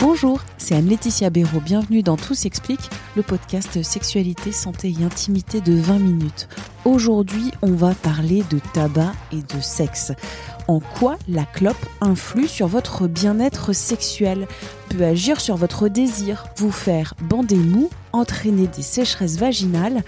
Bonjour, c'est Anne-Laetitia Béraud. Bienvenue dans Tout s'explique, le podcast Sexualité, Santé et Intimité de 20 minutes. Aujourd'hui, on va parler de tabac et de sexe. En quoi la clope influe sur votre bien-être sexuel, peut agir sur votre désir, vous faire bander mou, entraîner des sécheresses vaginales,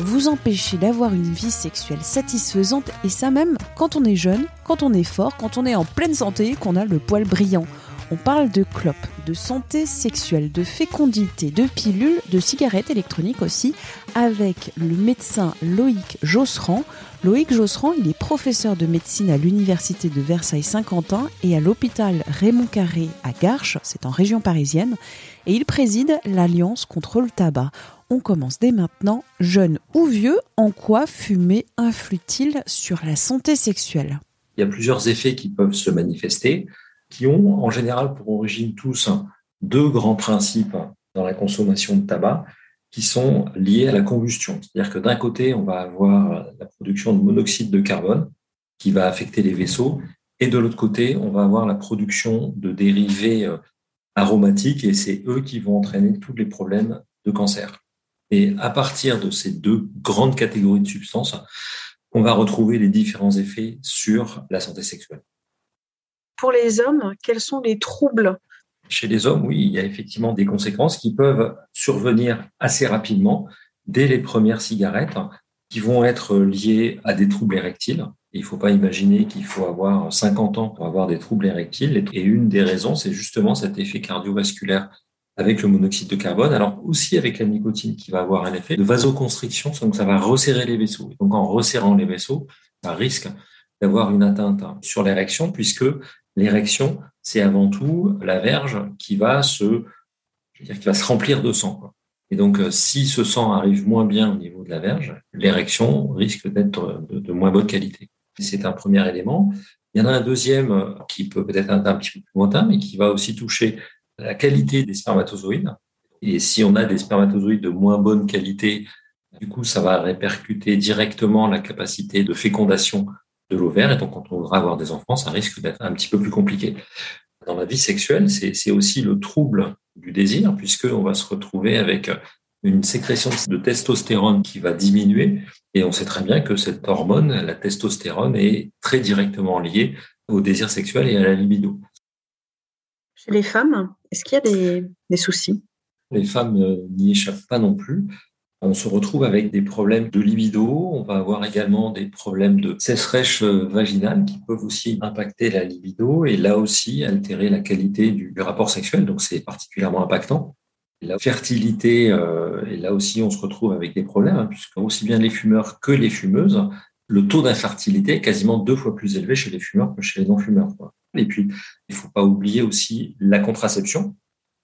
vous empêcher d'avoir une vie sexuelle satisfaisante et ça même quand on est jeune, quand on est fort, quand on est en pleine santé, qu'on a le poil brillant. On parle de clope, de santé sexuelle, de fécondité, de pilules, de cigarettes électroniques aussi, avec le médecin Loïc Josserand. Loïc Josserand, il est professeur de médecine à l'université de Versailles-Saint-Quentin et à l'hôpital Raymond Carré à Garches, c'est en région parisienne, et il préside l'Alliance contre le tabac. On commence dès maintenant, jeune ou vieux, en quoi fumer influe-t-il sur la santé sexuelle? Il y a plusieurs effets qui peuvent se manifester qui ont en général pour origine tous deux grands principes dans la consommation de tabac qui sont liés à la combustion. C'est-à-dire que d'un côté, on va avoir la production de monoxyde de carbone qui va affecter les vaisseaux, et de l'autre côté, on va avoir la production de dérivés euh, aromatiques, et c'est eux qui vont entraîner tous les problèmes de cancer. Et à partir de ces deux grandes catégories de substances, on va retrouver les différents effets sur la santé sexuelle. Pour les hommes, quels sont les troubles? Chez les hommes, oui, il y a effectivement des conséquences qui peuvent survenir assez rapidement dès les premières cigarettes qui vont être liées à des troubles érectiles. Il ne faut pas imaginer qu'il faut avoir 50 ans pour avoir des troubles érectiles. Et une des raisons, c'est justement cet effet cardiovasculaire avec le monoxyde de carbone, alors aussi avec la nicotine qui va avoir un effet de vasoconstriction, donc ça va resserrer les vaisseaux. Donc en resserrant les vaisseaux, ça risque d'avoir une atteinte sur l'érection puisque L'érection, c'est avant tout la verge qui va se, je veux dire, qui va se remplir de sang. Et donc, euh, si ce sang arrive moins bien au niveau de la verge, l'érection risque d'être de, moins bonne qualité. C'est un premier élément. Il y en a un deuxième qui peut peut-être être un petit peu plus lointain, mais qui va aussi toucher la qualité des spermatozoïdes. Et si on a des spermatozoïdes de moins bonne qualité, du coup, ça va répercuter directement la capacité de fécondation de l'ovaire. Et donc, quand on voudra avoir des enfants, ça risque d'être un petit peu plus compliqué. Dans la vie sexuelle, c'est aussi le trouble du désir, puisqu'on va se retrouver avec une sécrétion de testostérone qui va diminuer. Et on sait très bien que cette hormone, la testostérone, est très directement liée au désir sexuel et à la libido. Chez les femmes, est-ce qu'il y a des, des soucis? Les femmes euh, n'y échappent pas non plus. On se retrouve avec des problèmes de libido, on va avoir également des problèmes de sécheresse vaginale qui peuvent aussi impacter la libido et là aussi altérer la qualité du, rapport sexuel, donc c'est particulièrement impactant. La fertilité, euh, et là aussi on se retrouve avec des problèmes, hein, puisque aussi bien les fumeurs que les fumeuses, le taux d'infertilité est quasiment deux fois plus élevé chez les fumeurs que chez les non-fumeurs. Et puis, il ne faut pas oublier aussi la contraception,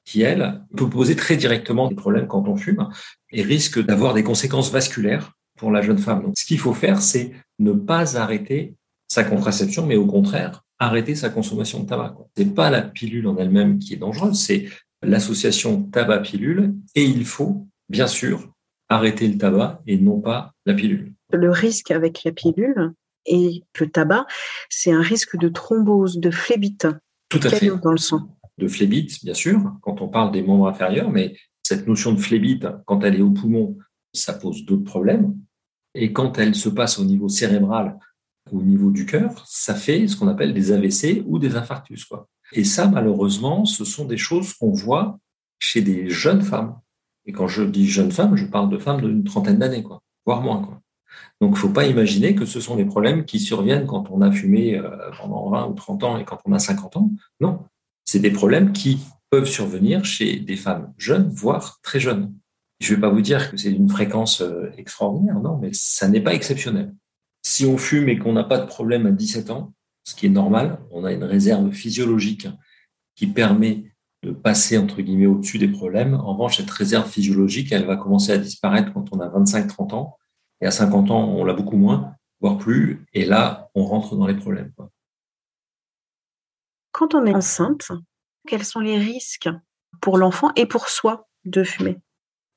qui, elle, peut poser très directement des problèmes quand on fume et risque d'avoir des conséquences vasculaires pour la jeune femme. Donc, ce qu'il faut faire, c'est ne pas arrêter sa contraception, mais au contraire, arrêter sa consommation de tabac. Ce n'est pas la pilule en elle-même qui est dangereuse, c'est l'association tabac-pilule. Et il faut, bien sûr, arrêter le tabac et non pas la pilule. Le risque avec la pilule et le tabac, c'est un risque de thrombose, de phlébite. Tout à fait. Dans le sang de phlébite, bien sûr, quand on parle des membres inférieurs, mais cette notion de phlébite, quand elle est au poumon, ça pose d'autres problèmes. Et quand elle se passe au niveau cérébral, au niveau du cœur, ça fait ce qu'on appelle des AVC ou des infarctus. Et ça, malheureusement, ce sont des choses qu'on voit chez des jeunes femmes. Et quand je dis jeunes femmes, je parle de femmes d'une trentaine d'années, voire moins. Donc, il ne faut pas imaginer que ce sont des problèmes qui surviennent quand on a fumé euh, pendant 20 ou 30 ans et quand on a 50 ans. Non, c'est des problèmes qui peuvent survenir chez des femmes jeunes, voire très jeunes. Je ne vais pas vous dire que c'est d'une fréquence euh, extraordinaire, non, mais ça n'est pas exceptionnel. Si on fume et qu'on n'a pas de problème à 17 ans, ce qui est normal, on a une réserve physiologique qui permet de passer entre guillemets au-dessus des problèmes. En revanche, cette réserve physiologique, elle va commencer à disparaître quand on a 25-30 ans. Et à 50 ans, on l'a beaucoup moins, voire plus. Et là, on rentre dans les problèmes. Quand on est enceinte, quels sont les risques pour l'enfant et pour soi de fumer?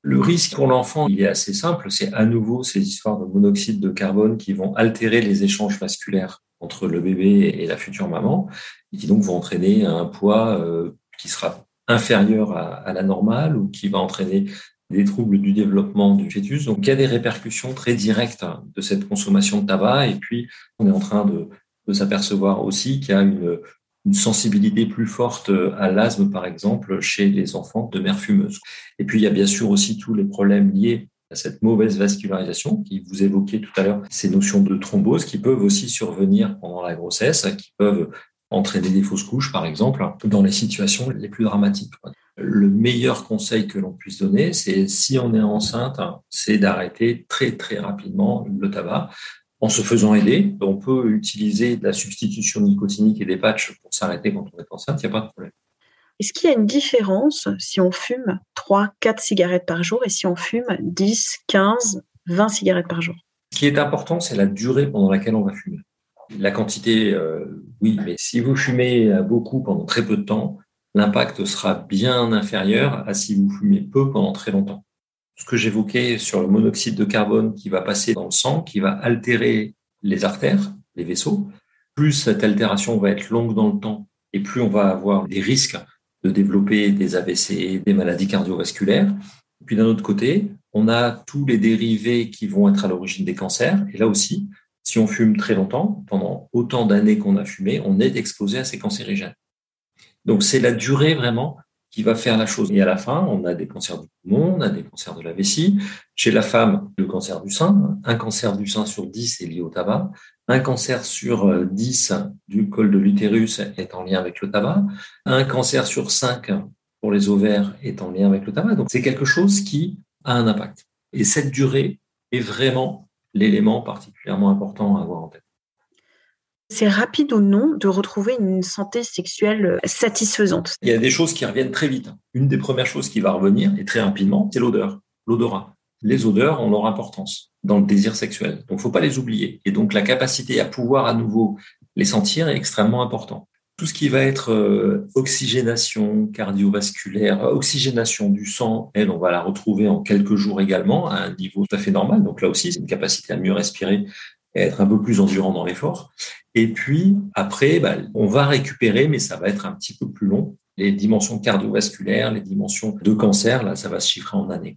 Le risque pour l'enfant, il est assez simple. C'est à nouveau ces histoires de monoxyde de carbone qui vont altérer les échanges vasculaires entre le bébé et la future maman, et qui donc vont entraîner un poids euh, qui sera inférieur à, la normale ou qui va entraîner des troubles du développement du fœtus. Donc, il y a des répercussions très directes de cette consommation de tabac. Et puis, on est en train de, de s'apercevoir aussi qu'il y a une, une sensibilité plus forte à l'asthme, par exemple, chez les enfants de mères fumeuses. Et puis, il y a bien sûr aussi tous les problèmes liés à cette mauvaise vascularisation qui vous évoquiez tout à l'heure, ces notions de thrombose qui peuvent aussi survenir pendant la grossesse, qui peuvent entraîner des fausses couches, par exemple, dans les situations les plus dramatiques. Le meilleur conseil que l'on puisse donner, c'est si on est enceinte, c'est d'arrêter très très rapidement le tabac en se faisant aider. On peut utiliser de la substitution nicotinique et des patchs pour s'arrêter quand on est enceinte, il n'y a pas de problème. Est-ce qu'il y a une différence si on fume 3, 4 cigarettes par jour et si on fume 10, 15, 20 cigarettes par jour? Ce qui est important, c'est la durée pendant laquelle on va fumer. La quantité, euh, oui, mais si vous fumez beaucoup pendant très peu de temps, l'impact sera bien inférieur à si vous fumez peu pendant très longtemps ce que j'évoquais sur le monoxyde de carbone qui va passer dans le sang, qui va altérer les artères, les vaisseaux. Plus cette altération va être longue dans le temps et plus on va avoir des risques de développer des AVC, des maladies cardiovasculaires. Puis d'un autre côté, on a tous les dérivés qui vont être à l'origine des cancers. Et là aussi, si on fume très longtemps, pendant autant d'années qu'on a fumé, on est exposé à ces cancérigènes. Donc c'est la durée vraiment qui va faire la chose. Et à la fin, on a des cancers du poumon, on a des cancers de la vessie. Chez la femme, le cancer du sein. Un cancer du sein sur 10 est lié au tabac. Un cancer sur 10 du col de l'utérus est en lien avec le tabac. Un cancer sur 5 pour les ovaires est en lien avec le tabac. Donc c'est quelque chose qui a un impact. Et cette durée est vraiment l'élément particulièrement important à avoir en tête. C'est rapide ou non de retrouver une santé sexuelle euh, satisfaisante? Il y a des choses qui reviennent très vite. Une des premières choses qui va revenir, et très rapidement, c'est l'odeur, l'odorat. Les odeurs ont leur importance dans le désir sexuel. Donc, faut pas les oublier. Et donc, la capacité à pouvoir à nouveau les sentir est extrêmement important. Tout ce qui va être euh, oxygénation cardiovasculaire, oxygénation du sang, elle, on va la retrouver en quelques jours également à un niveau tout à fait normal. Donc là aussi, c'est une capacité à mieux respirer et être un peu plus endurant dans l'effort. Et puis après, bah, on va récupérer, mais ça va être un petit peu plus long. Les dimensions cardiovasculaires, les dimensions de cancer, là, ça va se chiffrer en années.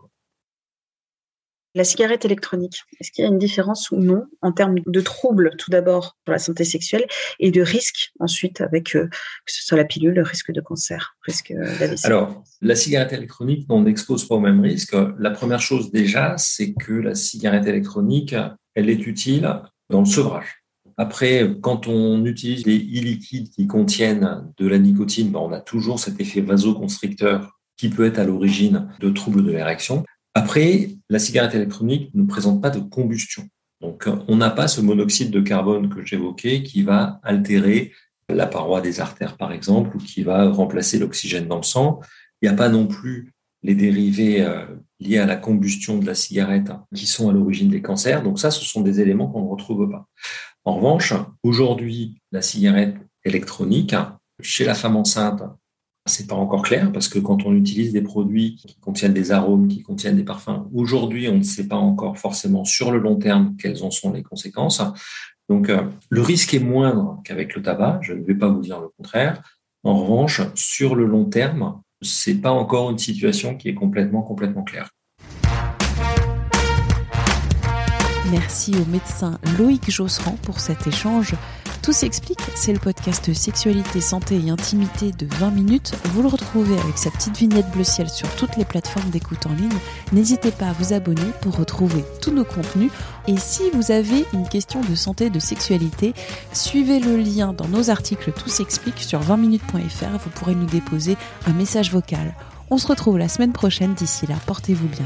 La cigarette électronique, est-ce qu'il y a une différence ou non en termes de troubles tout d'abord pour la santé sexuelle et de risques ensuite avec euh, que ce soit la pilule, le risque de cancer, risque euh, d'AVC Alors, la cigarette électronique, on n'expose pas au même risque. La première chose déjà, c'est que la cigarette électronique, elle est utile dans le sevrage. Après, quand on utilise des e-liquides qui contiennent de la nicotine, ben, on a toujours cet effet vasoconstricteur qui peut être à l'origine de troubles de l'érection. Après, la cigarette électronique ne présente pas de combustion. Donc, on n'a pas ce monoxyde de carbone que j'évoquais qui va altérer la paroi des artères, par exemple, ou qui va remplacer l'oxygène dans le sang. Il n'y a pas non plus les dérivés euh, liés à la combustion de la cigarette qui sont à l'origine des cancers. Donc ça, ce sont des éléments qu'on ne retrouve pas. En revanche, aujourd'hui, la cigarette électronique, chez la femme enceinte, c'est pas encore clair parce que quand on utilise des produits qui contiennent des arômes, qui contiennent des parfums, aujourd'hui, on ne sait pas encore forcément sur le long terme quelles en sont les conséquences. Donc, euh, le risque est moindre qu'avec le tabac. Je ne vais pas vous dire le contraire. En revanche, sur le long terme, c'est pas encore une situation qui est complètement, complètement claire. Merci au médecin Loïc Josserand pour cet échange. Tout s'explique, c'est le podcast Sexualité, Santé et Intimité de 20 minutes. Vous le retrouvez avec sa petite vignette bleu ciel sur toutes les plateformes d'écoute en ligne. N'hésitez pas à vous abonner pour retrouver tous nos contenus. Et si vous avez une question de santé, de sexualité, suivez le lien dans nos articles Tout s'explique sur 20minutes.fr. Vous pourrez nous déposer un message vocal. On se retrouve la semaine prochaine. D'ici là, portez-vous bien.